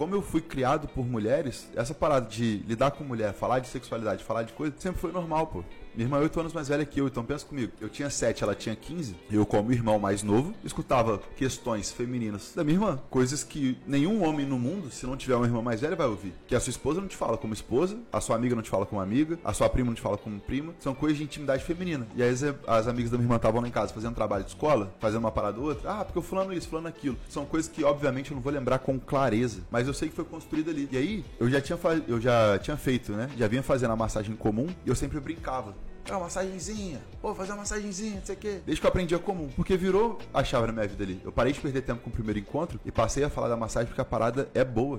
como eu fui criado por mulheres, essa parada de lidar com mulher, falar de sexualidade, falar de coisa, sempre foi normal, pô. Minha irmã é 8 anos mais velha que eu, então pensa comigo. Eu tinha 7, ela tinha 15. Eu, como irmão mais novo, escutava questões femininas da minha irmã. Coisas que nenhum homem no mundo, se não tiver uma irmã mais velha, vai ouvir. Que a sua esposa não te fala como esposa, a sua amiga não te fala como amiga, a sua prima não te fala como prima. São coisas de intimidade feminina. E aí as, as amigas da minha irmã estavam lá em casa fazendo trabalho de escola, fazendo uma parada ou outra. Ah, porque eu fulano isso, fulano aquilo. São coisas que, obviamente, eu não vou lembrar com clareza. Mas eu sei que foi construído ali. E aí, eu já tinha, eu já tinha feito, né? Já vinha fazendo a massagem comum e eu sempre brincava. Ah, uma massagenzinha. Pô, fazer uma massagenzinha, não sei o quê. Desde que eu aprendi a comum. Porque virou a chave na minha vida ali. Eu parei de perder tempo com o primeiro encontro e passei a falar da massagem porque a parada é boa.